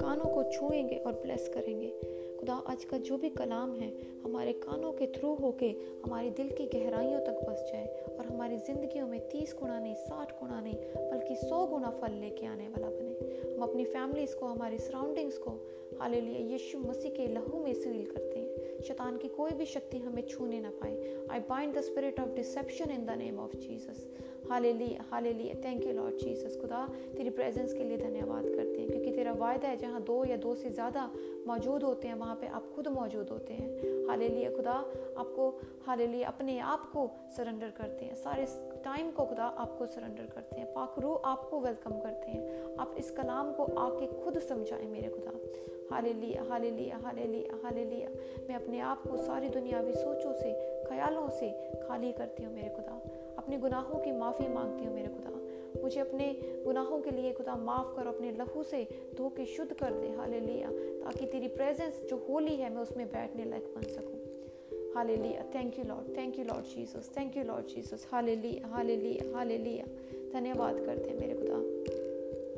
कानों को छुएँगे और ब्लेस करेंगे। खुदा, आज का जो भी कलाम है, हमारे कानों के थ्रू होके हमारे दिल की गहराइयों तक बस जाए और हमारी ज़िंदगियों में तीस गुना नहीं, साठ गुना नहीं, बल्कि सौ गुना फल लेके आने वाला बने। हम अपनी फैमिलीज़ को, हमारी सराउंडिंग्स को हाल यीशु मसीह के लहू में सील करते हैं। शैतान की कोई भी शक्ति हमें छूने ना पाए। I bind the spirit of deception in the name of Jesus hallelujah hallelujah thank you Lord Jesus खुदा, तेरी प्रेजेंस के लिए धन्यवाद करते हैं, क्योंकि तेरा वायदा है, जहाँ दो या दो से ज़्यादा मौजूद होते हैं, वहाँ पे आप खुद मौजूद होते हैं। हालेलुया खुदा, आपको हालेलुया अपने आप को सरेंडर करते हैं। सारे टाइम को खुदा आपको सरेंडर करते हैं। पाखरू आपको वेलकम करते हैं। आप इस कलाम को आके खुद समझाएँ मेरे खुदा। हाले लिया हाले लिया हाले लिया हाले लिया मैं अपने आप को सारी दुनियावी सोचों से, ख्यालों से खाली करती हूँ मेरे खुदा। अपने गुनाहों की माफ़ी मांगती हूँ मेरे खुदा। मुझे अपने गुनाहों के लिए खुदा माफ़ कर, अपने लहू से धो के शुद्ध कर दे। हाले लिया ताकि तेरी प्रेजेंस जो होली है, मैं उसमें बैठने लायक बन सकूँ। Hallelujah thank you Lord thank you Lord Jesus thank you Lord Jesus hallelujah hallelujah लिया हाले लिया धन्यवाद करते हैं मेरे खुदा।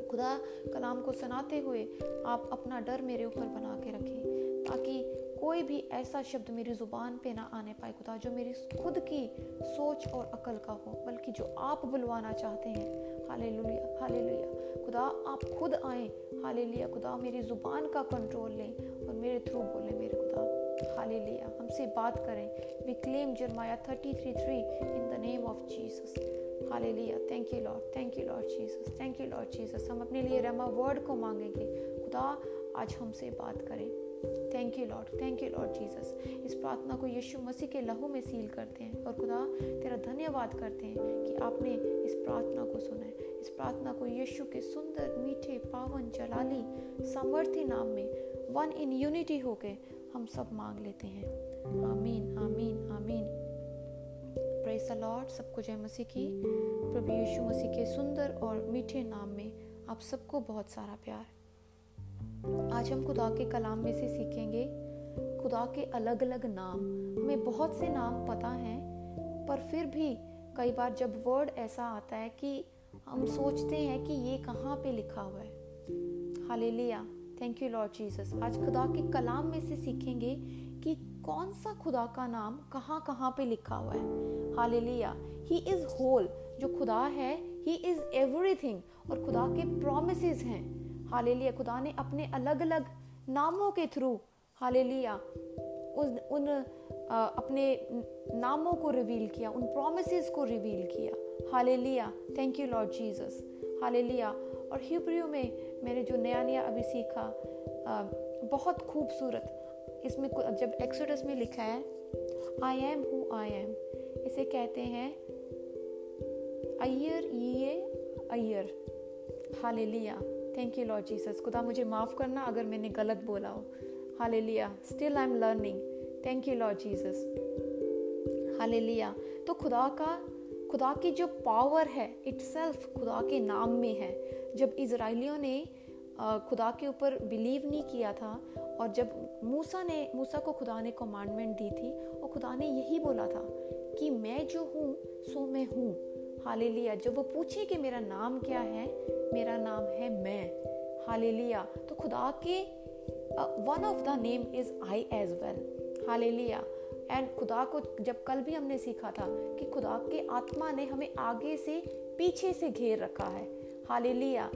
खुदा कलाम को सुनाते हुए आप अपना डर मेरे ऊपर बना के रखें, ताकि कोई भी ऐसा शब्द मेरी ज़ुबान पे ना आने पाए खुदा, जो मेरी खुद की सोच और अकल का हो, बल्कि जो आप बुलवाना चाहते हैं। हाले लुलिया हाले लुलिया खुदा, आप खुद आए। हाले लिया खुदा, मेरी ज़ुबान का कंट्रोल लें और मेरे थ्रू बोले मेरे खुदा। हाले लिया हमसे बात करें। We claim Jeremiah thirty three three in the name of Jesus hallelujah thank you Lord thank you Lord Jesus thank you Lord Jesus हम अपने लिए रमा वर्ड को मांगेंगे। खुदा, आज हमसे बात करें। Thank you Lord thank you Lord Jesus इस प्रार्थना को यीशु मसीह के लहू में सील करते हैं। और खुदा, तेरा धन्यवाद करते हैं कि आपने इस प्रार्थना को सुना है। इस प्रार्थना को यीशु के सुंदर, मीठे पावन, जलाली सामर्थ्य नाम में वन इन यूनिटी होके हम सब मांग लेते हैं। आमीन आमीन आमीन। प्रेस लॉर्ड सबको जय मसीह की। प्रभु यीशु मसीह के सुंदर और मीठे नाम में आप सबको बहुत सारा प्यार। आज हम खुदा के कलाम में से सीखेंगे, खुदा के अलग अलग नाम। हमें बहुत से नाम पता हैं, पर फिर भी कई बार जब वर्ड ऐसा आता है कि हम सोचते हैं कि ये कहाँ पे लिखा हुआ है। Hallelujah thank you Lord Jesus आज खुदा के कलाम में से सीखेंगे कि कौन सा खुदा का नाम कहाँ कहाँ पे लिखा हुआ है। हाले लिया ही इज़ होल जो खुदा है ही इज़ एवरीथिंग और खुदा के प्रोमिस हैं। हालेलुया खुदा ने अपने अलग अलग नामों के थ्रू हालेलुया उन उन आ, अपने नामों को रिवील किया उन प्रोमिस को रिवील किया। Hallelujah thank you Lord Jesus hallelujah और हिब्रियो में मैंने जो नया नया अभी सीखा आ, बहुत खूबसूरत इसमें जब एक्सोडस में लिखा है I am who I am इसे कहते हैं, अय्यर ये Iyer. Hallelujah. Thank you Lord Jesus खुदा मुझे माफ़ करना अगर मैंने गलत बोला हो। Hallelujah still I am learning thank you Lord Jesus hallelujah तो खुदा का, खुदा की जो पावर है इट खुदा के नाम में है। जब इसराइलियों ने खुदा के ऊपर बिलीव नहीं किया था, और जब मूसा ने, मूसा को खुदा ने कमांडमेंट दी थी, और खुदा ने यही बोला था कि मैं जो हूँ, सो मैं हूँ। हालेलुया। जब वो पूछे कि मेरा नाम क्या है, मेरा नाम है मैं। हालेलुया। तो खुदा के one of the name is I age well hallelujah. And खुदा को जब कल भी हमने सीखा था कि खुदा के आत्मा ने हमें आगे से, पीछे से घेर रखा है। Hallelujah.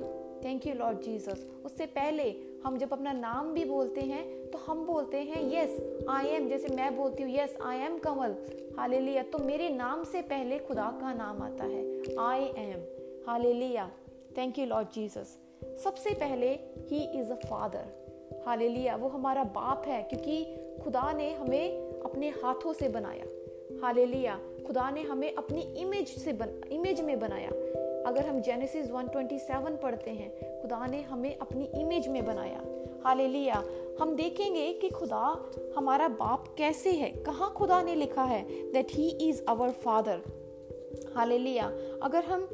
Thank you Lord Jesus उससे पहले हम जब अपना नाम भी बोलते हैं तो हम बोलते हैं यस आई एम जैसे मैं बोलती हूँ yes I am Kamal hallelujah तो मेरे नाम से पहले खुदा का नाम आता है। I am hallelujah thank you Lord Jesus सबसे पहले he is a father hallelujah वो हमारा बाप है, क्योंकि खुदा ने हमें अपने हाथों से बनाया। हालेलुया खुदा ने हमें अपनी इमेज से बन इमेज में बनाया। अगर हम जेनेसिस 127 पढ़ते हैं, खुदा ने हमें अपनी इमेज में बनाया। हालेलुया हम देखेंगे कि खुदा हमारा बाप कैसे है, कहाँ खुदा ने लिखा है that he is our father hallelujah अगर हम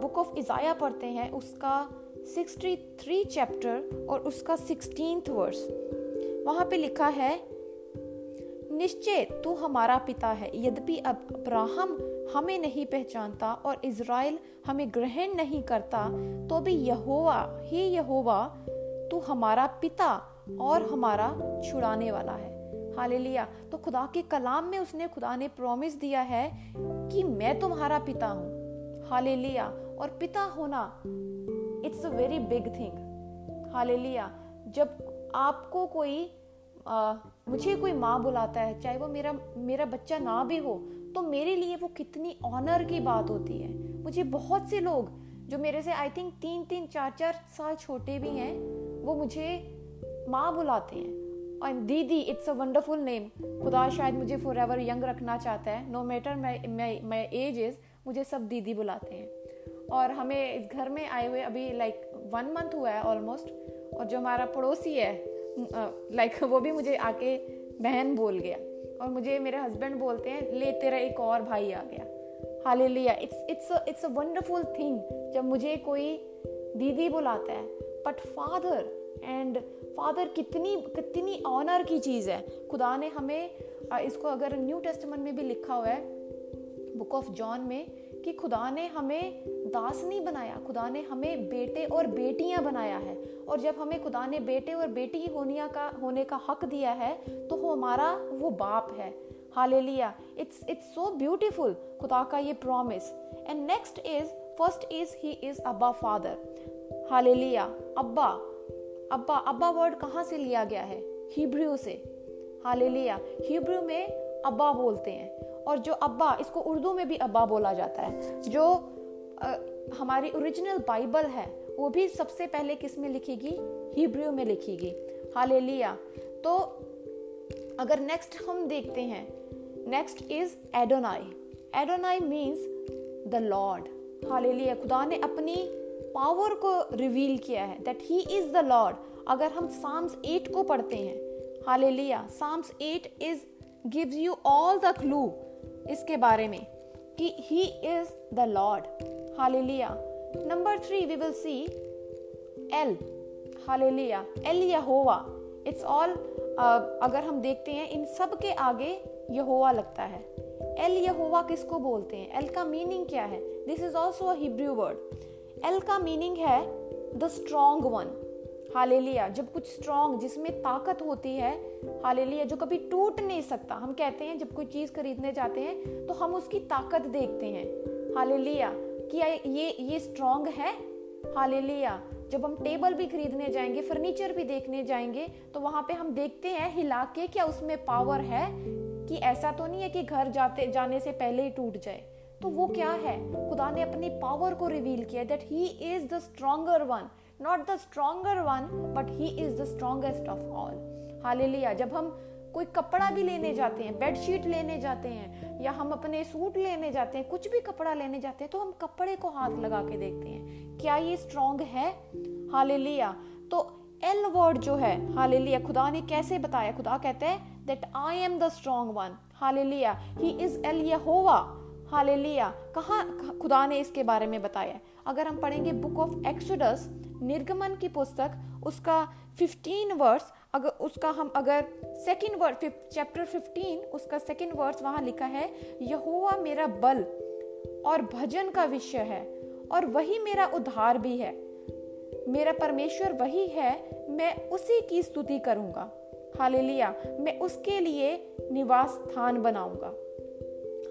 बुक ऑफ़ इज़ाया पढ़ते हैं, उसका 63 चैप्टर और उसका सिक्सटीन वर्स वहाँ पे लिखा है, निश्चय तू हमारा पिता है, यद्यपि अब अब्राहम हमें नहीं पहचानता और इज़राइल हमें ग्रहण नहीं करता तो भी यहोवा ही यहोवा तू हमारा पिता और हमारा छुड़ाने वाला है। हालेलुया। तो खुदा के कलाम में उसने खुदा ने प्रॉमिस दिया है कि मैं तुम्हारा पिता हूँ। हालेलुया। और पिता होना it's a very big thing hallelujah. जब आपको कोई आ, मुझे कोई माँ बुलाता है चाहे वो मेरा मेरा बच्चा ना भी हो तो मेरे लिए वो कितनी ऑनर की बात होती है। मुझे बहुत से लोग, जो मेरे से आई थिंक तीन तीन, चार चार साल छोटे भी हैं, वो मुझे माँ बुलाते हैं। और दीदी इट्स अ वंडरफुल नेम खुदा शायद मुझे फॉर एवर यंग रखना चाहता है। No matter my age is मुझे सब दीदी बुलाते हैं। और हमें इस घर में आए हुए अभी लाइक वन मंथ हुआ है ऑलमोस्ट और जो हमारा पड़ोसी है लाइक वो भी मुझे आके बहन बोल गया। और मुझे मेरे हस्बैंड बोलते हैं, ले, तेरा एक और भाई आ गया. Hallelujah it's it's it's a wonderful thing जब मुझे कोई दीदी बुलाता है बट फादर एंड फादर कितनी कितनी ऑनर की चीज़ है। खुदा ने हमें इसको अगर न्यू टेस्टमन में भी लिखा हुआ है बुक ऑफ़ जॉन में कि खुदा ने हमें दास नहीं बनाया, खुदा ने हमें बेटे और बेटियाँ बनाया है। और जब हमें खुदा ने बेटे और बेटी होनिया का, होने का हक दिया है तो वो हमारा, वो बाप है। Hallelujah. It's it's so beautiful खुदा का ये promise and next is first is he is Abba father hallelujah. Abba Abba Abba word कहाँ से लिया गया है? हिब्रू से। हालेलुया। हिब्रू में अब्बा बोलते हैं। और जो अब्बा इसको उर्दू में भी अब्बा बोला जाता है। जो आ, हमारी ओरिजिनल बाइबल है वो भी सबसे पहले किसमें लिखेगी? हिब्रू में लिखेगी। हालेलुया तो अगर नेक्स्ट हम देखते हैं next is Adonai Adonai means the Lord hallelujah खुदा ने अपनी पावर को रिवील किया है that he is the Lord अगर हम साम्स एट को पढ़ते हैं hallelujah Psalms eight is gives you all the clue इसके बारे में कि he is the Lord hallelujah number three we will see El hallelujah El Yahweh it's all अगर हम देखते हैं, इन सब के आगे यहोवा लगता है. एल यहोवा किसको बोलते हैं? एल का मीनिंग क्या है? This is also Hebrew word El का मीनिंग है द स्ट्रॉन्ग वन हालेलिया, जब कुछ स्ट्रॉन्ग जिसमें ताकत होती है, हालेलिया, जो कभी टूट नहीं सकता, हम कहते हैं जब कोई चीज़ खरीदने जाते हैं तो हम उसकी ताकत देखते हैं। हालेलिया, कि ये ये स्ट्रॉन्ग है, हालेलिया, जब हम टेबल भी खरीदने जाएँगे फर्नीचर भी देखने जाएँगे तो वहाँ पे हम देखते हैं, हिला के क्या उसमें पावर है, कि ऐसा तो नहीं है कि घर जाते, जाने से पहले ही टूट जाए। तो वो क्या है? खुदा ने अपनी पावर को रिवील किया that he is the stronger one not the stronger one but he is the strongest of all hallelujah जब हम कोई कपड़ा भी लेने जाते हैं बेडशीट लेने जाते हैं, या हम अपने सूट लेने जाते हैं, कुछ भी कपड़ा लेने जाते हैं तो हम कपड़े को हाथ लगा के देखते हैं, क्या ये स्ट्रॉन्ग है? हालेलुया तो एल वर्ड जो है हालेलुया खुदा ने कैसे बताया? खुदा कहते हैं that I am the strong one hallelujah he is El Yahweh hallelujah कहाँ, खुदा ने इसके बारे में बताया? अगर हम पढ़ेंगे बुक ऑफ़ एक्सोडस, निर्गमन की पुस्तक, उसका 15 वर्स अगर उसका हम अगर सेकंड वर्ड चैप्टर 15 उसका सेकंड वर्स वहाँ लिखा है, यहोवा मेरा बल और भजन का विषय है और वही मेरा उद्धार भी है। मेरा परमेश्वर वही है, मैं उसी की स्तुति करूँगा। हालेलुया, मैं उसके लिए निवास स्थान बनाऊँगा।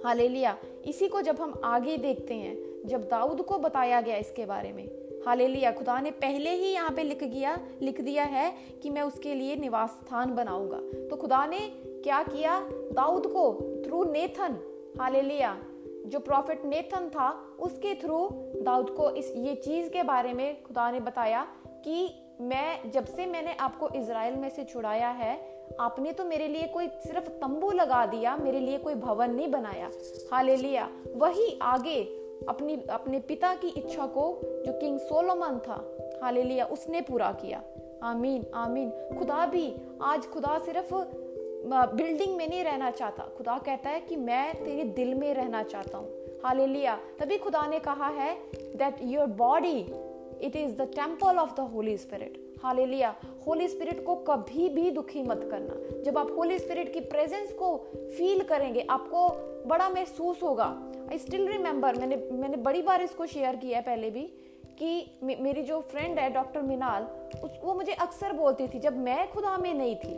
हालेलुया, इसी को जब हम आगे देखते हैं जब दाऊद को बताया गया इसके बारे में। हालेलुया, खुदा ने पहले ही यहाँ पे लिख गया, लिख दिया है कि मैं उसके लिए निवास स्थान बनाऊँगा। तो खुदा ने क्या किया? दाऊद को थ्रू नेथन, हालेलुया, जो प्रॉफिट नेथन था, उसके थ्रू दाऊद को इस, ये चीज़ के बारे में खुदा ने बताया कि मैं, जब से मैंने आपको इसराइल में से छुड़ाया है, आपने तो मेरे लिए कोई सिर्फ़ तंबू लगा दिया, मेरे लिए कोई भवन नहीं बनाया। हाले लिया वही आगे अपनी, अपने पिता की इच्छा को जो किंग सोलोमन था हाले लिया उसने पूरा किया। आमीन आमीन। खुदा भी आज खुदा सिर्फ़ बिल्डिंग में नहीं रहना चाहता। खुदा कहता है कि मैं तेरे दिल में रहना चाहता हूँ। हाले लिया तभी खुदा ने कहा है that your body it is the temple of the Holy Spirit hallelujah Holy Spirit को कभी भी दुखी मत करना। जब आप होली स्पिरिट की प्रेजेंस को फील करेंगे आपको बड़ा महसूस होगा। आई स्टिल रिमेंबर मैंने मैंने बड़ी बार इसको शेयर किया है पहले भी कि मे, मेरी जो फ्रेंड है डॉक्टर मिनाल उस वो मुझे अक्सर बोलती थी जब मैं खुदा में नहीं थी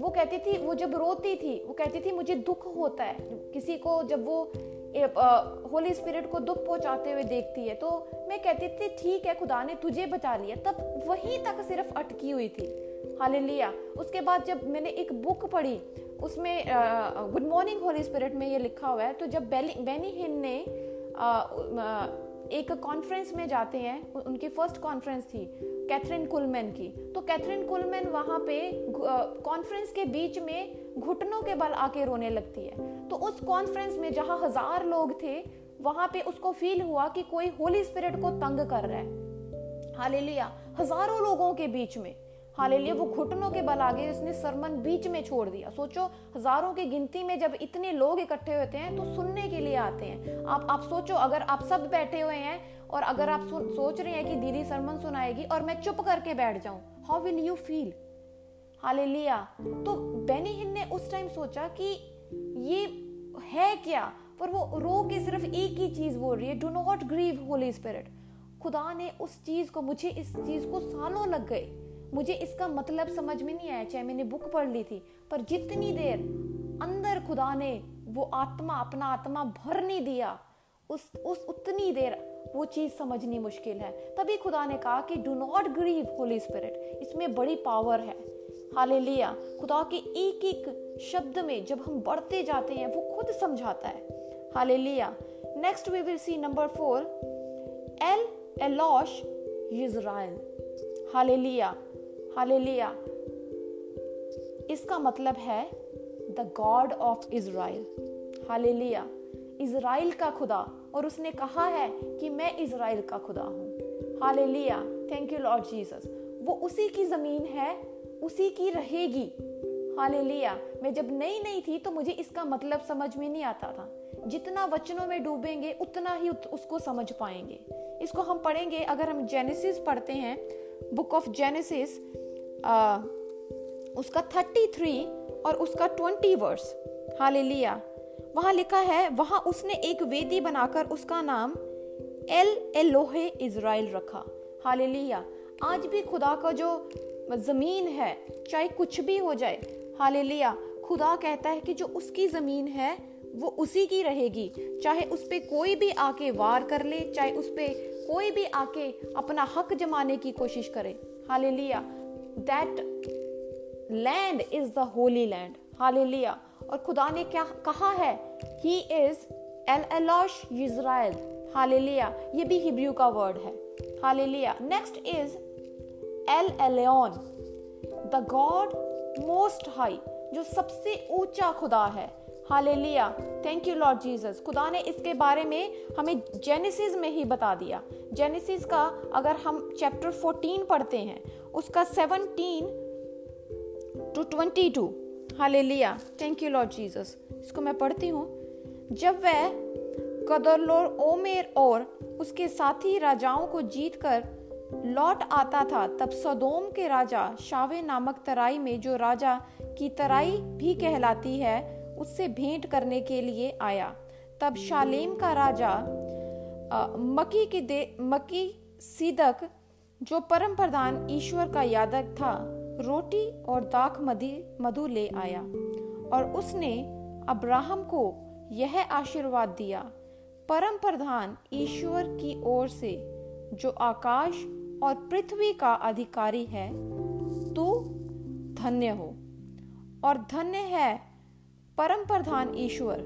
वो कहती थी वो जब रोती थी वो कहती थी मुझे दुख होता है। किसी को जब वो होली स्पिरिट को दुख पहुंचाते हुए देखती है। तो मैं कहती थी, ठीक है, खुदा ने तुझे बचा लिया। तब वहीं तक सिर्फ़ अटकी हुई थी। हाल लिया उसके बाद जब मैंने एक बुक पढ़ी, उसमें गुड मॉर्निंग होली स्पिरिट में ये लिखा हुआ है। तो जब बेनी हिन ने एक कॉन्फ्रेंस में जाते हैं उनकी फ़र्स्ट कॉन्फ्रेंस थी कैथरीन कुलमैन की। तो कैथरीन कुलमैन वहाँ पे कॉन्फ्रेंस के बीच में घुटनों के बल आके रोने लगती है। तो उस कॉन्फ्रेंस में जहाँ हज़ार लोग थे, वहाँ पे उसको फील हुआ कि कोई होली स्पिरिट को तंग कर रहा है। हालेलुया हज़ारों लोगों के बीच में। हालेलुया वो घुटनों के बल आगे उसने सरमन बीच में छोड़ दिया। सोचो, हज़ारों की गिनती में जब इतने लोग इकट्ठे होते हैं तो सुनने के लिए आते हैं। आप आप सोचो, अगर आप सब बैठे हुए हैं, और अगर आप सोच रहे हैं कि दीदी सरमन सुनाएगी, और मैं चुप करके बैठ जाऊँ how will you feel hallelujah. तो बेनी ने उस टाइम सोचा कि ये है क्या? पर वो रो के सिर्फ़ एक ही चीज़ बोल रही है do not grieve Holy Spirit खुदा ने उस चीज़ को, मुझे इस चीज़ को सालों लग गए। मुझे इसका मतलब समझ में नहीं आया, चाहे मैंने बुक पढ़ ली थी, पर जितनी देर अंदर खुदा ने वो आत्मा, अपना आत्मा भर नहीं दिया, उस उस उतनी देर वो चीज़ समझनी मुश्किल है। तभी खुदा ने कहा कि do not grieve Holy Spirit इसमें बड़ी पावर है। हाले लिया खुदा के एक एक शब्द में जब हम बढ़ते जाते हैं, वो खुद समझाता है। Hallelujah next we will see number four El Elohe Israel hallelujah hallelujah. इसका मतलब है, the God of Israel. Hallelujah. Israel का खुदा, और उसने कहा है कि मैं इज़राइल का खुदा हूँ। Hallelujah. Thank you Lord Jesus वो उसी की ज़मीन है, उसी की रहेगी। हालेलुया। मैं जब नई नई थी तो मुझे इसका मतलब समझ में नहीं आता था। जितना वचनों में डूबेंगे, उतना ही उसको समझ पाएँगे। इसको हम पढ़ेंगे, अगर हम जेनेसिस पढ़ते हैं बुक ऑफ़ जेनेसिस उसका थर्टी थ्री और उसका ट्वेंटी वर्स हाल लिया वहाँ लिखा है, वहाँ उसने एक वेदी बनाकर उसका नाम एल एलोहे इज़राइल रखा. हाल लिया आज भी खुदा का जो ज़मीन है, चाहे कुछ भी हो जाए हाल लिया खुदा कहता है कि जो उसकी ज़मीन है, वो उसी की रहेगी. चाहे उस पर कोई भी आके वार कर ले, चाहे उस पर कोई भी आके अपना हक जमाने की कोशिश करे. Hallelujah that land is the holy land hallelujah और खुदा ने क्या कहा है? He is El Elohe Israel hallelujah ये भी हिब्रू का वर्ड है. Hallelujah next is El Elyon the God most high जो सबसे ऊँचा खुदा है. Hallelujah thank you Lord Jesus खुदा ने इसके बारे में हमें जेनेसिस में ही बता दिया. जेनेसिस का अगर हम चैप्टर 14 पढ़ते हैं उसका 17 to 22 hallelujah thank you Lord Jesus इसको मैं पढ़ती हूँ। जब वह कदरलोर ओमेर और उसके साथी राजाओं को जीतकर लौट आता था तब सदोम के राजा शावे नामक तराई में जो राजा की तराई भी कहलाती है उससे भेंट करने के लिए आया। तब शालेम का राजा आ, मकी की दे मकी सीदक जो परम प्रधान ईश्वर का यादक था, रोटी और दाख मदी, मधु ले आया। और उसने अब्राहम को यह आशीर्वाद दिया, परम प्रधान ईश्वर की ओर से, जो आकाश और पृथ्वी का अधिकारी है, तू धन्य हो। और धन्य है परम प्रधान ईश्वर,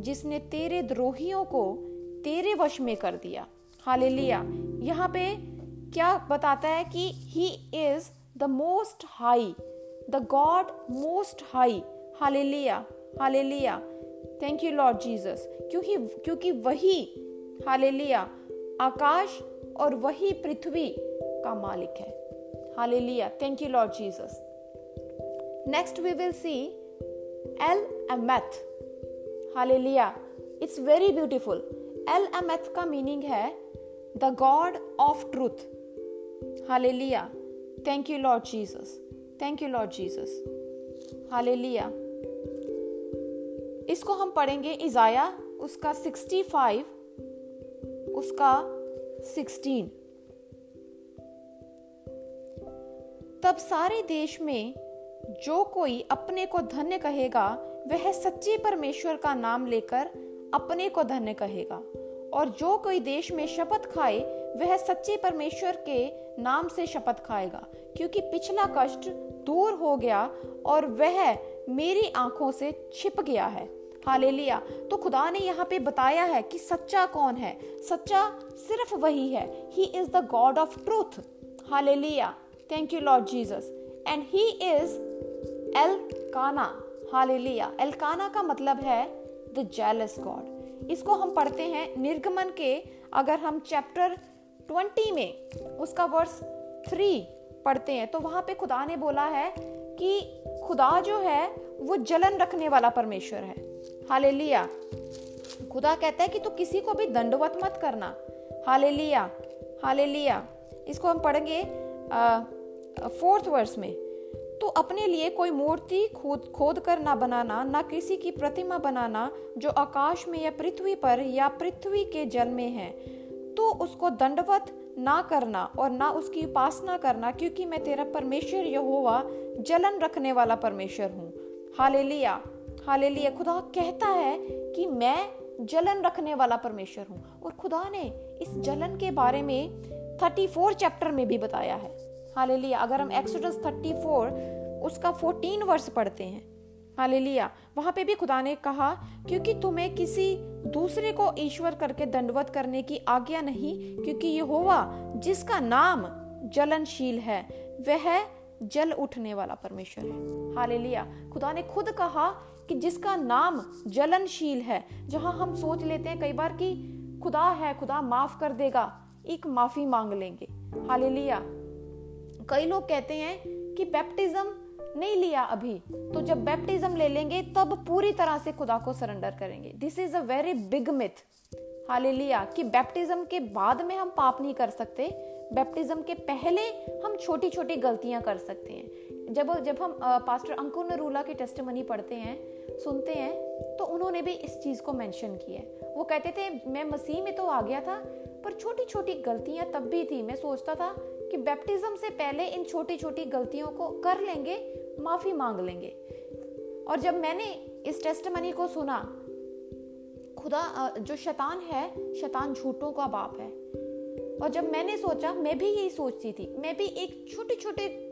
जिसने तेरे द्रोहियों को तेरे वश में कर दिया। हाले लिया यहाँ पे क्या बताता है कि he is the most high the God most high hallelujah hallelujah लिया थैंक यू लॉर्ड जीसस क्योंकि क्योंकि वही हाले लिया आकाश और वही पृथ्वी का मालिक है। Hallelujah thank you Lord Jesus next we will see El Emeth hallelujah it's very beautiful El Emeth का मीनिंग है the God of truth hallelujah thank you Lord Jesus thank you Lord Jesus hallelujah इसको हम पढ़ेंगे इजाया उसका 65 उसका 16 तब सारे देश में जो कोई अपने को धन्य कहेगा, वह सच्चे परमेश्वर का नाम लेकर अपने को धन्य कहेगा। और जो कोई देश में शपथ खाए, वह सच्चे परमेश्वर के नाम से शपथ खाएगा, क्योंकि पिछला कष्ट दूर हो गया और वह मेरी आँखों से छिप गया है। हालेलुया। तो खुदा ने यहाँ पे बताया है कि सच्चा कौन है? सच्चा सिर्फ़ वही है। He is the God of truth hallelujah thank you Lord Jesus and he is El Qanna hallelujah. El Qanna का मतलब है द जेलस गॉड इसको हम पढ़ते हैं निर्गमन के, अगर हम चैप्टर ट्वेंटी में उसका वर्स थ्री पढ़ते हैं तो वहाँ पे खुदा ने बोला है कि खुदा जो है, वो जलन रखने वाला परमेश्वर है। हाले लिया खुदा कहता है कि तू तो किसी को भी दंडवत मत करना। हाले लिया इसको हम पढ़ेंगे फोर्थ वर्स में। तो अपने लिए कोई मूर्ति खोद खोद कर ना बनाना, ना किसी की प्रतिमा बनाना, जो आकाश में या पृथ्वी पर या पृथ्वी के जल में है। तो उसको दंडवत ना करना और ना उसकी उपासना करना, क्योंकि मैं तेरा परमेश्वर यहोवा, जलन रखने वाला परमेश्वर हूँ। हालेलुया। हालेलुया। खुदा कहता है कि मैं जलन रखने वाला परमेश्वर हूँ। और खुदा ने इस जलन के बारे में 34 चैप्टर में भी बताया है। हालेलुया। अगर हम एक्सोडस 34 उसका 14 वर्ष पढ़ते हैं, हालेलुया। वहाँ पे भी खुदा ने कहा, क्योंकि तुम्हें किसी दूसरे को ईश्वर करके दंडवत करने की आज्ञा नहीं, क्योंकि ये होवा जिसका नाम जलनशील है, वह जल उठने वाला परमेश्वर है। हालेलुया। खुदा ने खुद कहा कि जिसका नाम जलनशील है, जहाँ हम सोच लेते हैं कई बार कि खुदा है, खुदा माफ़ कर देगा, एक माफ़ी मांग लेंगे। हालेलुया। कई लोग कहते हैं कि बैप्टिज्म नहीं लिया अभी। तो जब बैप्टिज्म ले लेंगे, तब पूरी तरह से खुदा को सरेंडर करेंगे। This is a very big myth hallelujah कि बैप्टिज्म के बाद में हम पाप नहीं कर सकते बैप्टिज्म के पहले हम छोटी छोटी गलतियाँ कर सकते हैं। जब जब हम पास्टर अंकुर नरूला की टेस्टमनी पढ़ते हैं, सुनते हैं तो उन्होंने भी इस चीज़ को मेंशन किया है। वो कहते थे, मैं मसीह में तो आ गया था पर छोटी छोटी गलतियाँ तब भी थी। मैं सोचता था कि बैप्टिज्म से पहले इन छोटी छोटी गलतियों को कर लेंगे, माफ़ी मांग लेंगे। और जब मैंने इस टेस्ट को सुना, खुदा जो शैतान है, शैतान झूठों का बाप है। और जब मैंने सोचा, मैं भी यही सोचती थी। मैं भी एक छोटे छोटे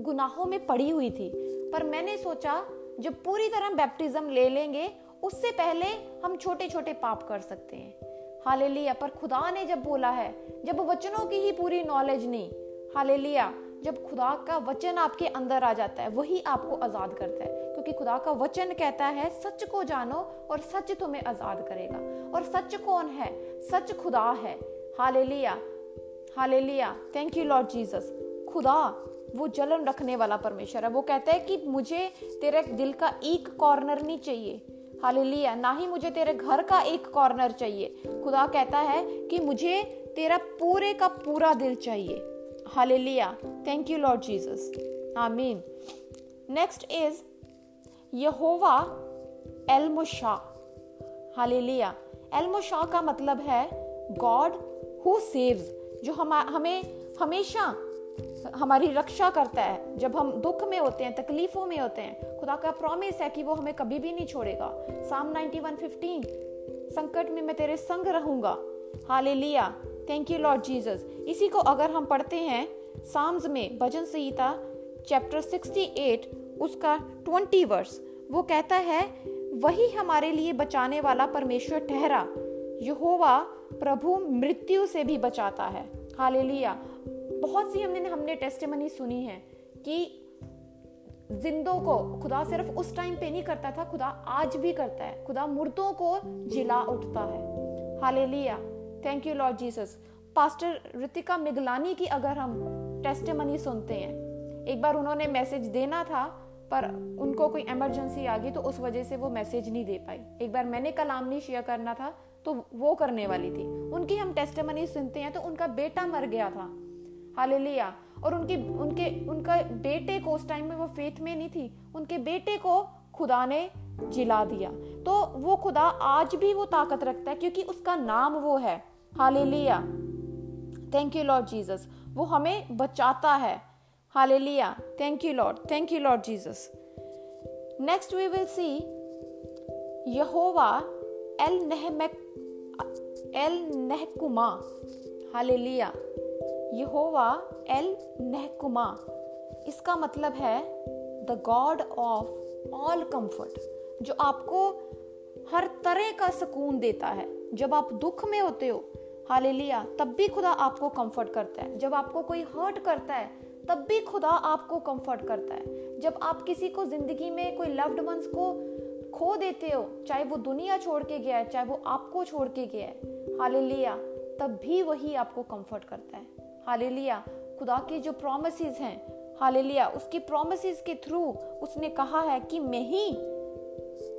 गुनाहों में पड़ी हुई थी। पर मैंने सोचा, जब पूरी तरह बैप्टिज्म ले लेंगे, उससे पहले हम छोटे छोटे पाप कर सकते हैं। हाले पर खुदा ने जब बोला है, जब वचनों की ही पूरी नॉलेज नहीं हाले जब खुदा का वचन आपके अंदर आ जाता है, वही आपको आज़ाद करता है। क्योंकि खुदा का वचन कहता है, सच को जानो और सच तुम्हें आज़ाद करेगा। और सच कौन है? सच खुदा है। हाले लिया हाले लिया थैंक यू लॉर्ड जीसस खुदा, वो जलन रखने वाला परमेश्वर है। वो कहता है कि मुझे तेरे दिल का एक कॉर्नर नहीं चाहिए। हालेलुया, ना ही मुझे तेरे घर का एक कॉर्नर चाहिए खुदा कहता है कि मुझे तेरा पूरे का पूरा दिल चाहिए Hallelujah. Thank you Lord. Next is Yehovah El Mosha. Hallelujah. El Mosha का मतलब है गॉड हु सेव्स जो हम, हमें हमेशा हमारी रक्षा करता है जब हम दुख में होते हैं, तकलीफों में होते हैं खुदा का प्रॉमिस है कि वो हमें कभी भी नहीं छोड़ेगा। साम 91:15 संकट में मैं तेरे संग रहूँगा। Hallelujah thank you Lord Jesus इसी को अगर हम पढ़ते हैं साम्स में भजन संहिता चैप्टर 68 उसका 20 वर्स वो कहता है, वही हमारे लिए बचाने वाला परमेश्वर ठहरा। यहोवा प्रभु मृत्यु से भी बचाता है। हालेलुया बहुत सी हमने हमने टेस्टमनी सुनी है कि जिंदों को, खुदा सिर्फ़ उस टाइम पे नहीं करता था, खुदा आज भी करता है। खुदा मुर्दों को जिला उठता है। Hallelujah thank you Lord Jesus pastor Ritika Miglani की अगर हम टेस्टमनी सुनते हैं, एक बार उन्होंने मैसेज देना था, पर उनको कोई इमरजेंसी आ गई तो उस वजह से वो मैसेज नहीं दे पाई। एक बार मैंने कलाम नहीं शेयर करना था तो वो करने वाली थी। उनकी हम टेस्टमनी सुनते हैं तो उनका बेटा मर गया था। हालेलुया और उनकी, उनके, उनका बेटे को उस टाइम में वो फेथ में नहीं थी, उनके बेटे को खुदा ने जिला दिया। तो वो खुदा आज भी वो ताकत रखता है क्योंकि उसका नाम वो है। Hallelujah. Thank you Lord Jesus वो हमें बचाता है। Hallelujah. Thank you Lord thank you Lord Jesus next we will see Yehovah El Nahmek, El Nahkuma. Hallelujah. Yehovah El Nahkuma इसका मतलब है, the God of all comfort जो आपको हर तरह का सुकून देता है। जब आप दुख में होते हो, हालेलुया, तब भी खुदा आपको कंफर्ट करता है। जब आपको कोई हर्ट करता है, तब भी खुदा आपको कंफर्ट करता है। जब आप किसी को ज़िंदगी में कोई लव्ड वंस को खो देते हो, चाहे वो दुनिया छोड़ के गया है, चाहे वो आपको छोड़ के गया है, हालेलुया, तब भी वही आपको कंफर्ट करता है। हालेलुया। खुदा के जो प्रोमिस हैं, हालेलुया, उसकी प्रोमिस के थ्रू उसने कहा है कि मैं ही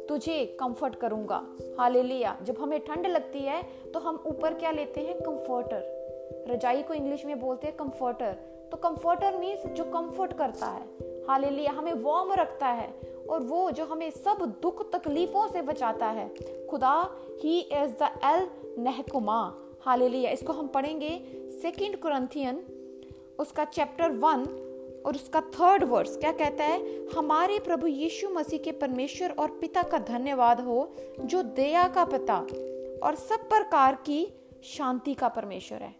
तुझे कंफर्ट करूँगा। हालेलुया। जब हमें ठंड लगती है तो हम ऊपर क्या लेते हैं? कंफर्टर रजाई को इंग्लिश में बोलते हैं कंफर्टर तो कंफर्टर मीन्स जो कंफर्ट करता है। हालेलुया। हमें वार्म रखता है और वो जो हमें सब दुख तकलीफों से बचाता है। खुदा he is the El Nahkuma hallelujah. इसको हम पढ़ेंगे सेकंड कुरंथियन उसका चैप्टर वन और उसका थर्ड वर्स क्या कहता है? हमारे प्रभु यीशु मसीह के परमेश्वर और पिता का धन्यवाद हो, जो दया का पिता और सब प्रकार की शांति का परमेश्वर है।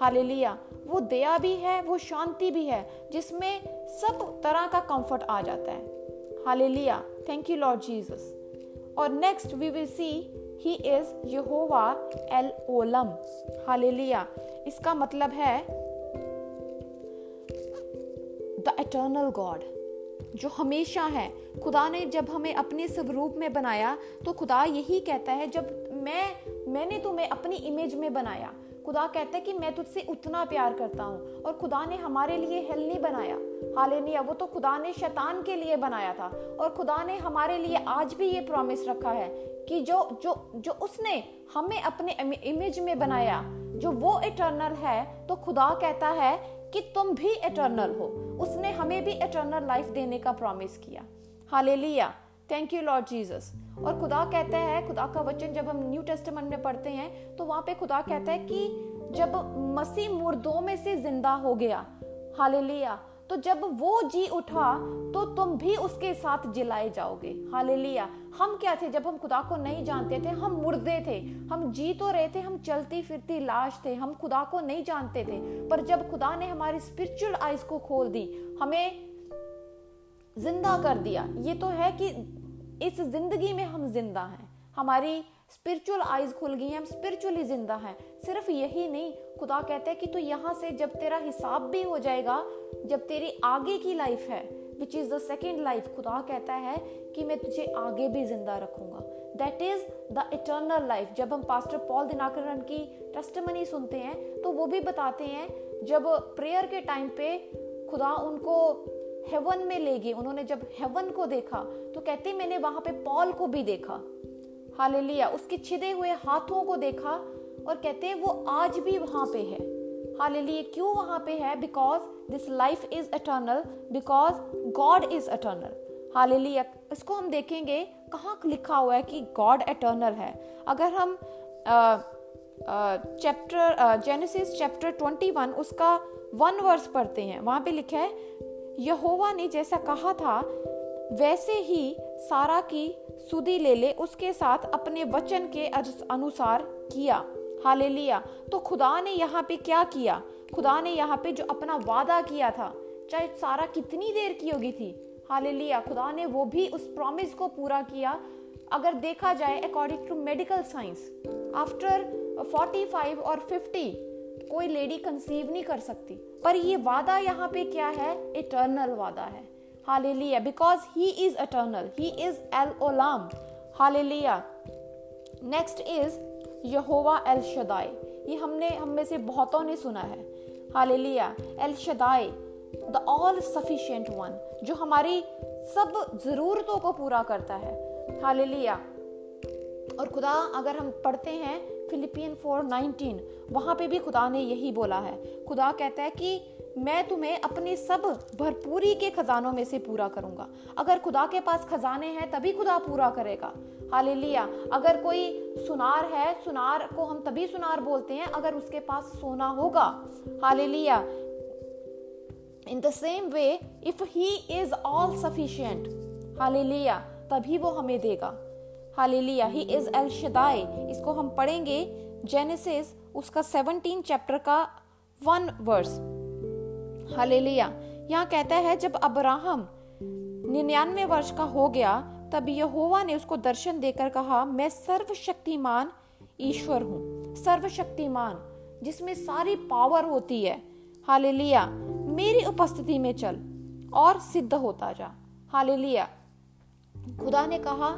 हालेलुया। वो दया भी है, वो शांति भी है, जिसमें सब तरह का कंफर्ट आ जाता है। Hallelujah. Thank you Lord Jesus और next we will see he is Yehovah El Olam hallelujah इसका मतलब है द एटर्नल गॉड जो हमेशा है। खुदा ने जब हमें अपने स्वरूप में बनाया तो खुदा यही कहता है, जब मैं, मैंने तुम्हें अपनी इमेज में बनाया, खुदा कहता है कि मैं तुझसे उतना प्यार करता हूँ, और खुदा ने हमारे लिए हेल नहीं बनाया। हालेलुया वो तो खुदा ने शैतान के लिए बनाया था, और खुदा ने हमारे लिए आज भी ये प्रॉमिस रखा है कि जो जो जो उसने हमें अपने इमेज में बनाया, जो वो इटर्नल है तो खुदा कहता है कि तुम भी एटर्नल हो। उसने हमें भी एटर्नल लाइफ देने का प्रॉमिस किया। Hallelujah thank you Lord Jesus और खुदा कहता है, खुदा का वचन जब हम न्यू टेस्टमेंट में पढ़ते हैं तो वहाँ पे खुदा कहता है कि जब मसीह मुर्दों में से ज़िंदा हो गया हालेलुया तो जब वो जी उठा तो तुम भी उसके साथ जिलाए जाओगे। हालेलुया। हम क्या थे? जब हम खुदा को नहीं जानते थे, हम मुर्दे थे। हम जी तो रहे थे, हम चलती फिरती लाश थे। हम खुदा को नहीं जानते थे। पर जब खुदा ने हमारी स्पिरिचुअल आइज़ को खोल दी, हमें ज़िंदा कर दिया। ये तो है कि इस ज़िंदगी में हम ज़िंदा हैं। हमारी स्पिरिचुअल आइज़ खुल गई हैं, हम स्पिरिचुअली ज़िंदा हैं। सिर्फ़ यही नहीं, खुदा कहते हैं कि तू यहाँ से जब तेरा हिसाब भी हो जाएगा, जब तेरी आगे की लाइफ है which is the second life खुदा कहता है कि मैं तुझे आगे भी ज़िंदा रखूँगा। That is the eternal life जब हम पास्टर पॉल दिनाकरण की टेस्टमनी सुनते हैं तो वो भी बताते हैं, जब प्रेयर के टाइम पे खुदा उनको हेवन में ले गए उन्होंने जब हेवन को देखा तो कहते मैंने वहाँ पे पॉल को भी देखा। हालेलुया। उसके छिदे हुए हाथों को देखा और कहते हैं, वो आज भी वहाँ पे है। हालेलुया। क्यों वहाँ पे है? Because this life is eternal because God is eternal hallelujah. इसको हम देखेंगे, कहाँ लिखा हुआ है कि गॉड एटर्नल है। अगर हम चैप्टर जेनेसिस चैप्टर 21 उसका वन वर्स पढ़ते हैं। वहाँ पे लिखा है, यहोवा ने जैसा कहा था, वैसे ही सारा की सुदी ले ले, उसके साथ अपने वचन के अनुसार किया। हाले लिया तो खुदा ने यहाँ पे क्या किया? खुदा ने यहाँ पे जो अपना वादा किया था, चाहे सारा कितनी देर की होगी थी हाले लिया खुदा ने वो भी उस प्रॉमिस को पूरा किया। अगर देखा जाए according to medical science after 45 और 50 कोई लेडी कंसीव नहीं कर सकती। पर ये वादा यहाँ पे क्या है? इटर्नल वादा है। Hallelujah because he is eternal he is El Olam hallelujah next is Yehovah El Shaddai ये हमने, हम में से बहुतों ने सुना है। Hallelujah El Shaddai the all sufficient one जो हमारी सब ज़रूरतों को पूरा करता है। हालेलुया और खुदा, अगर हम पढ़ते हैं फिलिपियन फोर नाइनटीन वहाँ पे भी खुदा ने यही बोला है। खुदा कहता है कि मैं तुम्हें अपने सब भरपूरी के खजानों में से पूरा करूँगा। अगर खुदा के पास खजाने हैं, तभी खुदा पूरा करेगा। हालेलुया। अगर कोई सुनार है, सुनार को हम तभी सुनार बोलते हैं, अगर उसके पास सोना होगा। Hallelujah. In the same way if he is all sufficient hallelujah, तभी वो हमें देगा। Hallelujah. He is El Shaddai इसको हम पढ़ेंगे जेनेसिस उसका 17 चैप्टर का वन वर्स हालेलुया। यहाँ कहता है, जब अब्राहम निन्यानवे वर्ष का हो गया, तब यहोवा ने उसको दर्शन देकर कहा, मैं सर्वशक्तिमान ईश्वर हूँ, सर्वशक्तिमान, जिसमें सारी पावर होती है। हालेलुया। मेरी उपस्थिति में चल और सिद्ध होता जा। हालेलुया। खुदा ने कहा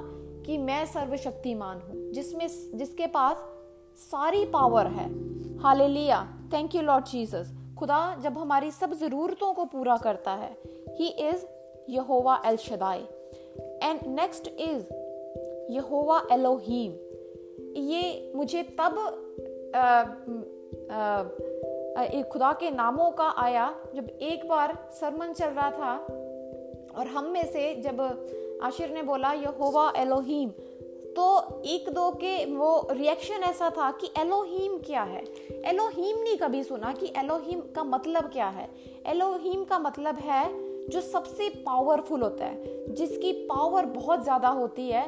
कि मैं सर्वशक्तिमान हूँ, जिसमें जिसके पास सारी पावर है। Hallelujah. Thank you Lord Jesus खुदा जब हमारी सब ज़रूरतों को पूरा करता है he is Yehovah El Shaddai and next is Yehovah Elohim ये मुझे तब आ, आ, खुदा के नामों का आया जब एक बार सरमन चल रहा था और हम में से जब आशिर ने बोला यहोवा एलोहीम तो एक दो के वो रिएक्शन ऐसा था कि एलोहीम क्या है? एलोहीम नहीं कभी सुना कि एलोहीम का मतलब क्या है? एलोहीम का मतलब है जो सबसे पावरफुल होता है, जिसकी पावर बहुत ज़्यादा होती है,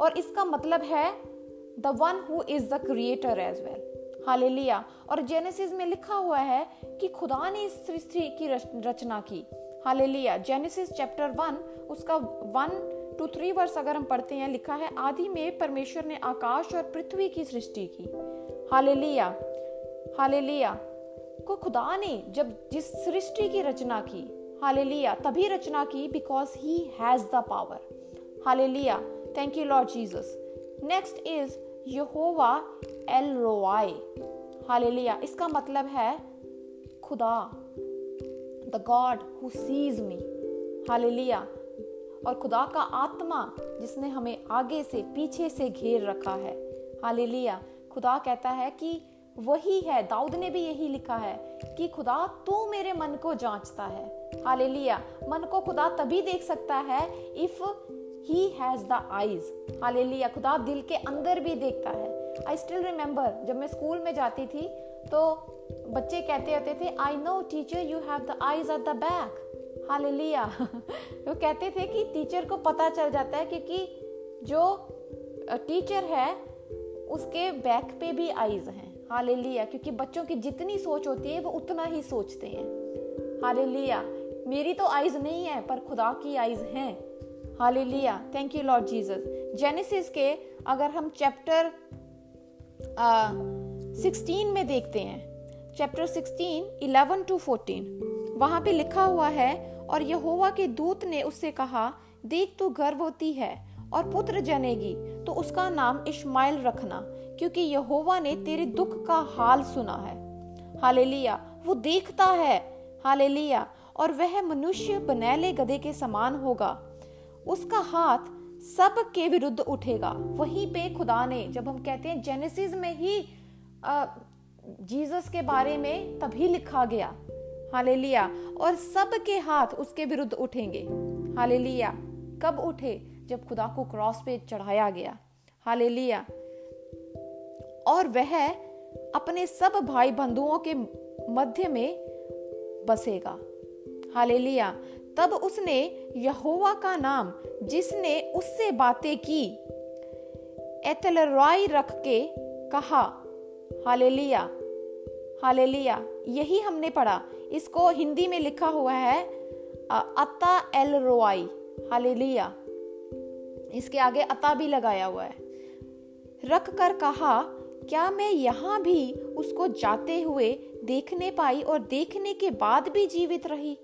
और इसका मतलब है the one who is the creator as well hallelujah और जेनेसिस में लिखा हुआ है कि खुदा ने इस सृष्टि की रचना की। हालेलुया जेनेसिस चैप्टर वन उसका वन टू थ्री वर्ष अगर हम पढ़ते हैं, लिखा है, आदि में परमेश्वर ने आकाश और पृथ्वी की सृष्टि की। हालेलुया। हालेलुया। को खुदा ने जब जिस सृष्टि की रचना की, हालेलुया, तभी रचना की because he has the power hallelujah. Thank you Lord Jesus next is Yehovah El Roi hallelujah. इसका मतलब है खुदा the God who sees me hallelujah. और खुदा का आत्मा जिसने हमें आगे से पीछे से घेर रखा है। हालेलुया। खुदा कहता है कि वही है, दाऊद ने भी यही लिखा है कि खुदा, तू मेरे मन को जांचता है। हालेलुया। मन को खुदा तभी देख सकता है if he has the eyes hallelujah. खुदा दिल के अंदर भी देखता है। आई स्टिल रिमेम्बर जब मैं स्कूल में जाती थी तो बच्चे कहते रहते थे I know teacher you have the eyes at the back hallelujah. वो कहते थे कि टीचर को पता चल जाता है क्योंकि जो टीचर है, उसके बैक पे भी आईज हैं। हालेलुया। क्योंकि बच्चों की जितनी सोच होती है, वो उतना ही सोचते हैं। हालेलुया। मेरी तो आईज नहीं है, पर खुदा की आईज हैं। Hallelujah. Thank you Lord Jesus Genesis के अगर हम चैप्टर सिक्सटीन में देखते हैं। Chapter sixteen eleven to fourteen वहाँ पे लिखा हुआ है और यहोवा के दूत ने उससे कहा देख तू गर्भवती है और पुत्र जनेगी तो उसका नाम इश्माइल रखना क्योंकि यहोवा ने तेरे दुख का हाल सुना है। हालेलुया वो देखता है। हालेलुया और वह मनुष्य बनैले गधे के समान होगा। उसका हाथ सब के विरुद्ध उठेगा। वहीं पे खुदा ने जब हम कहते हैं जेनेसिस में ही आ, जीसस के बारे में तभी लिखा गया हालेलुया। और सब के हाथ उसके विरुद्ध उठेंगे। हालेलुया। कब उठे? जब खुदा को क्रॉस पे चढ़ाया गया। हालेलुया। और वह अपने सब भाई बंधुओं के मध्य में बसेगा। हालेलुया। तब उसने यहोवा का नाम, जिसने उससे बातें की, एतलराई रख के कहा, हालेलुया। हालेलुया। यही हमने पढ़ा। इसको हिंदी में लिखा हुआ है अता एल रोआई। हालेलुया। इसके आगे अता भी लगाया हुआ है। रख कर कहा, क्या मैं यहाँ भी उसको जाते हुए देखने पाई और देखने के बाद भी जीवित रही?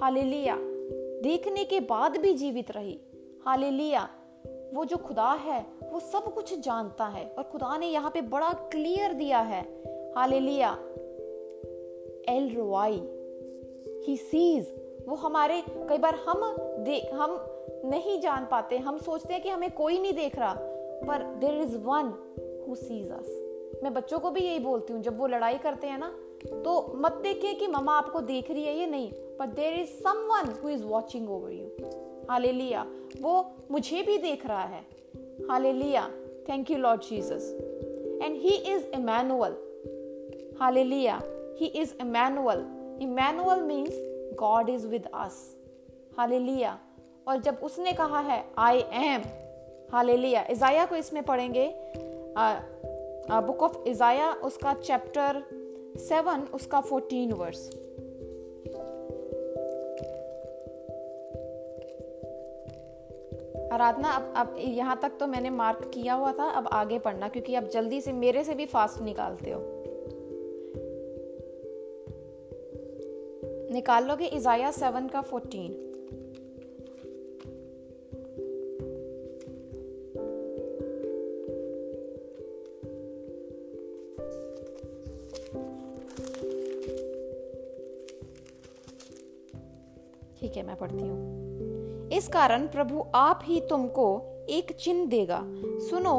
हालेलुया। देखने के बाद भी जीवित रही। हालेलुया। वो जो खुदा है, वो सब कुछ जानता है और खुदा ने यहाँ पे बड़ा क्लियर दिया है। हालेलुया। एल रोआई ही सीज वो हमारे कई बार हम देख, हम नहीं जान पाते, हम सोचते हैं कि हमें कोई नहीं देख रहा, पर there is one who sees us मैं बच्चों को भी यही बोलती हूँ, जब वो लड़ाई करते हैं ना तो मत देखिए कि ममा आपको देख रही है ये नहीं पर there is someone who is watching over you hallelujah वो मुझे भी देख रहा है। Hallelujah thank you Lord Jesus and he is Immanuel hallelujah he is Immanuel Immanuel means God is with us hallelujah और जब उसने कहा है आई एम हालेलुया इजाया को इसमें पढ़ेंगे। बुक ऑफ़ इजाया उसका चैप्टर सेवन उसका फोर्टीन वर्स आराधना, अब अब यहाँ तक तो मैंने मार्क किया हुआ था, अब आगे पढ़ना, क्योंकि अब जल्दी से मेरे से भी फास्ट निकालते हो। निकाल लोगे इजाया सेवन का फोर्टीन ठीक है, मैं पढ़ती हूँ। इस कारण प्रभु आप ही तुमको एक चिन्ह देगा। सुनो,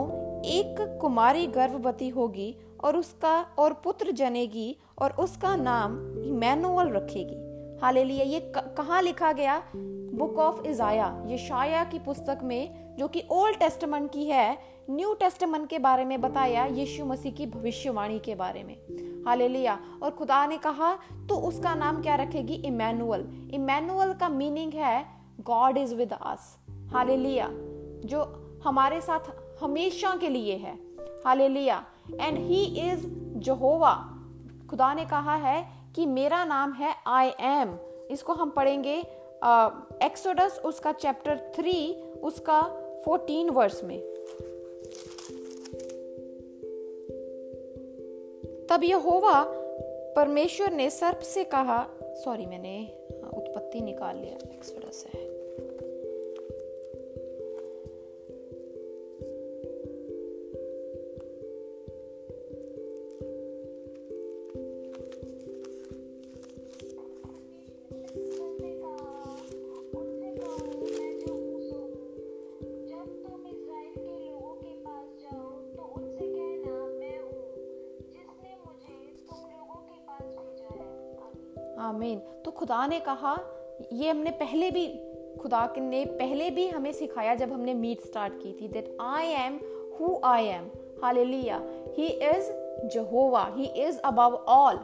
एक कुमारी गर्भवती होगी और उसका और पुत्र जनेगी और उसका नाम इमैनुअल रखेगी। हालेलुया, ये कहाँ लिखा गया? बुक ऑफ़ इजाया ये शाया की पुस्तक में, जो कि ओल्ड टेस्टमेंट की है न्यू टेस्टमेंट के बारे में बताया, यीशु मसीह की भविष्यवाणी के बारे में। हालेलुया, और खुदा ने कहा तो उसका नाम क्या रखेगी? इमैनुअल इमैनुअल का मीनिंग है God is with us hallelujah, जो हमारे साथ हमेशा के लिए है। Hallelujah and he is Jehovah खुदा ने कहा है कि मेरा नाम है आई एम इसको हम पढ़ेंगे एक्सोडस उसका चैप्टर थ्री उसका फोर्टीन वर्स में। तब यह होवा परमेश्वर ने सर्प से कहा सॉरी मैंने उत्पत्ति निकाल लिया एक्सोडस है। खुदा ने कहा, ये हमने पहले भी, खुदा ने पहले भी हमें सिखाया जब हमने मीट स्टार्ट की थी that I am who I am hallelujah he is Jehovah he is above all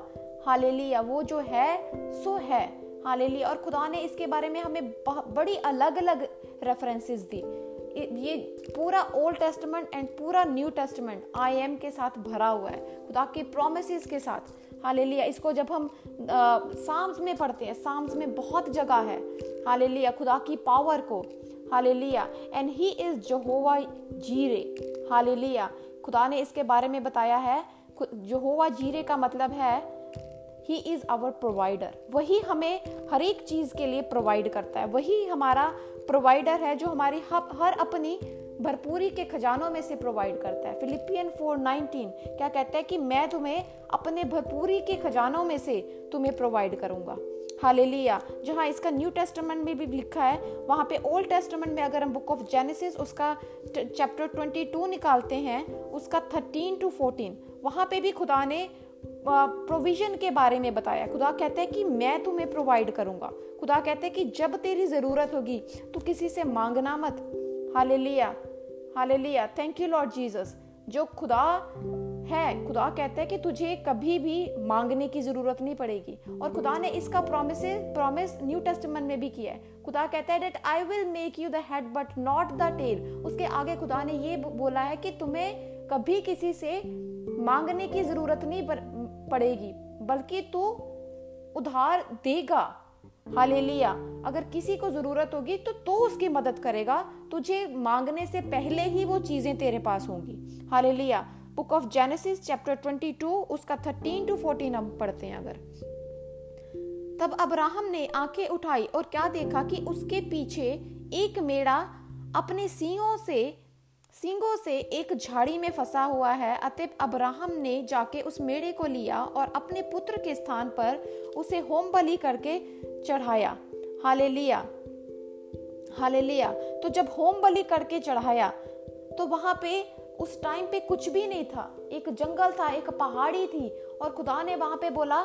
hallelujah वो जो है, सो है. हालेलुया और खुदा ने इसके बारे में हमें बड़ी अलग अलग रेफरेंसेस दी ये पूरा ओल्ड टेस्टमेंट एंड पूरा न्यू टेस्टमेंट आई एम के साथ भरा हुआ है। खुदा के प्रोमिस के साथ। हालेलुया। इसको जब हम साम्स में पढ़ते हैं, साम्स में बहुत जगह है। हालेलुया, खुदा की पावर को। Hallelujah. And he is Jehovah Jireh hallelujah. खुदा ने इसके बारे में बताया है। जहोवा जीरे का मतलब है ही इज़ आवर प्रोवाइडर वही हमें हर एक चीज़ के लिए प्रोवाइड करता है। वही हमारा प्रोवाइडर है जो हमारी हर अपनी भरपूरी के खजानों में से प्रोवाइड करता है। फिलिपियन 4:19 क्या कहता है कि मैं तुम्हें अपने भरपूरी के खजानों में से तुम्हें प्रोवाइड करूँगा। हालेलुया जहाँ इसका न्यू टेस्टमेंट में भी लिखा है, वहाँ पे ओल्ड टेस्टमेंट में अगर हम बुक ऑफ़ जेनेसिस उसका चैप्टर 22 निकालते हैं, उसका 13 टू 14 वहाँ पे भी खुदा ने प्रोविज़न के बारे में बताया। खुदा कहते हैं कि मैं तुम्हें प्रोवाइड करूँगा। खुदा कहते हैं कि जब तेरी ज़रूरत होगी तो किसी से मांगना मत। Hallelujah hallelujah thank you Lord Jesus जो खुदा है, खुदा कहता है कि तुझे कभी भी मांगने की ज़रूरत नहीं पड़ेगी। और खुदा ने इसका प्रॉमिस प्रॉमिस न्यू टेस्टमेंट में भी किया है। खुदा कहता है that I will make you the head but not the tail उसके आगे खुदा ने ये बोला है कि तुम्हें कभी किसी से मांगने की ज़रूरत नहीं पड़ेगी। बल्कि तू उधार देगा। हालेलुया। अगर किसी को ज़रूरत होगी तो तो उसकी मदद करेगा। तुझे मांगने से पहले ही वो चीज़ें तेरे पास होंगी। Hallelujah. Book of Genesis chapter 22 उसका 13 टू 14 हम पढ़ते हैं अगर। तब अब्राहम ने आँखें उठाई और क्या देखा कि उसके पीछे एक मेढ़ा अपने सींगों से सिंगों से एक झाड़ी में फंसा हुआ है। अतः अब्राहम ने जाके उस मेढ़े को लिया और अपने पुत्र के स्थान पर उसे होम बलि करके चढ़ाया। हाले लिया हाले लिया तो जब होम बलि करके चढ़ाया तो वहाँ पे उस टाइम पे कुछ भी नहीं था। एक जंगल था, एक पहाड़ी थी और खुदा ने वहाँ पे बोला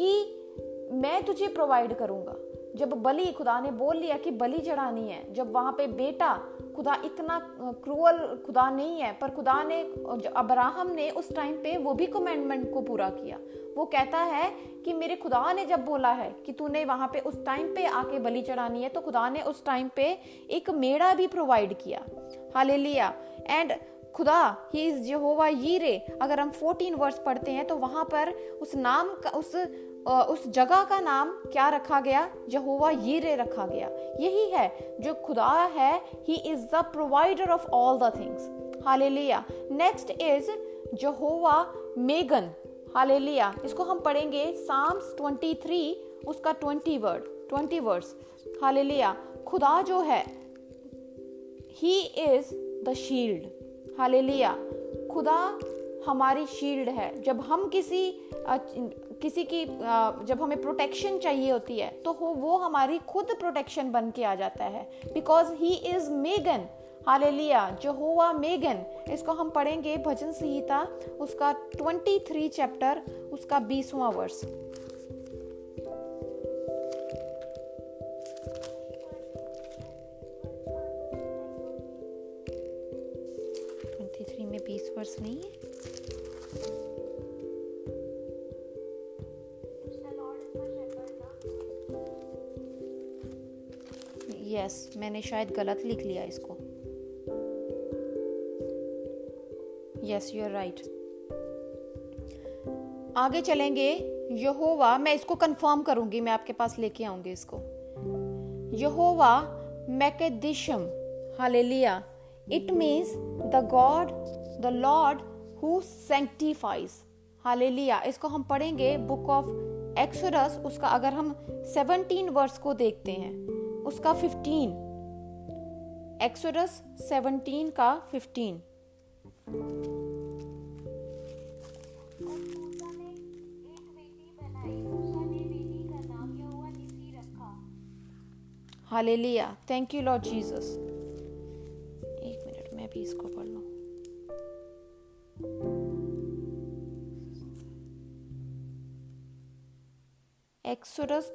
कि मैं तुझे प्रोवाइड करूँगा। जब बलि, खुदा ने बोल लिया कि बलि चढ़ानी है, जब वहाँ पे बेटा खुदा इतना क्रूअल खुदा नहीं है, पर खुदा ने अब्राहम ने उस टाइम पे वो भी कमेंडमेंट को पूरा किया। वो कहता है कि मेरे खुदा ने जब बोला है कि तूने वहाँ पे उस टाइम पे आके बलि चढ़ानी है तो खुदा ने उस टाइम पे एक मेड़ा भी प्रोवाइड किया। हाले लिया एंड खुदा ही इज़ यहोवा यीरे अगर हम 14 वर्स पढ़ते हैं तो वहाँ पर उस नाम का, उस उस जगह का नाम क्या रखा गया? यहोवा यीरे रखा गया। यही है जो खुदा है। He is the provider of all the things hallelujah next is Yehovah Magen. Hallelujah इसको हम पढ़ेंगे साम्स 23 उसका 20 वर्ड 20 वर्ड्स हालेलुया खुदा जो है he is the shield hallelujah खुदा हमारी शील्ड है। जब हम किसी किसी की जब हमें प्रोटेक्शन चाहिए होती है तो वो हमारी खुद प्रोटेक्शन बन के आ जाता है। Because he is Magen hallelujah हुआ मेगन इसको हम पढ़ेंगे भजन संहिता, उसका 23 चैप्टर उसका 20वां वर्ष में बीस वर्ष नहीं है? यस मैंने शायद गलत लिख लिया इसको। यस यू आर राइट आगे चलेंगे। यहोवा, मैं इसको कंफर्म करूँगी, मैं आपके पास लेके आऊँगी इसको। Yehovah, Mekaddishkem, hallelujah. It means the God the Lord who sanctifies hallelujah. इसको हम पढ़ेंगे बुक ऑफ़ एक्सोडस उसका अगर हम 17 वर्स को देखते हैं। उसका 15 एक्सोडस 17 का 15 hallelujah thank you Lord Jesus एक मिनट, मैं भी इसको पढ़ लूँ। एक्सोडस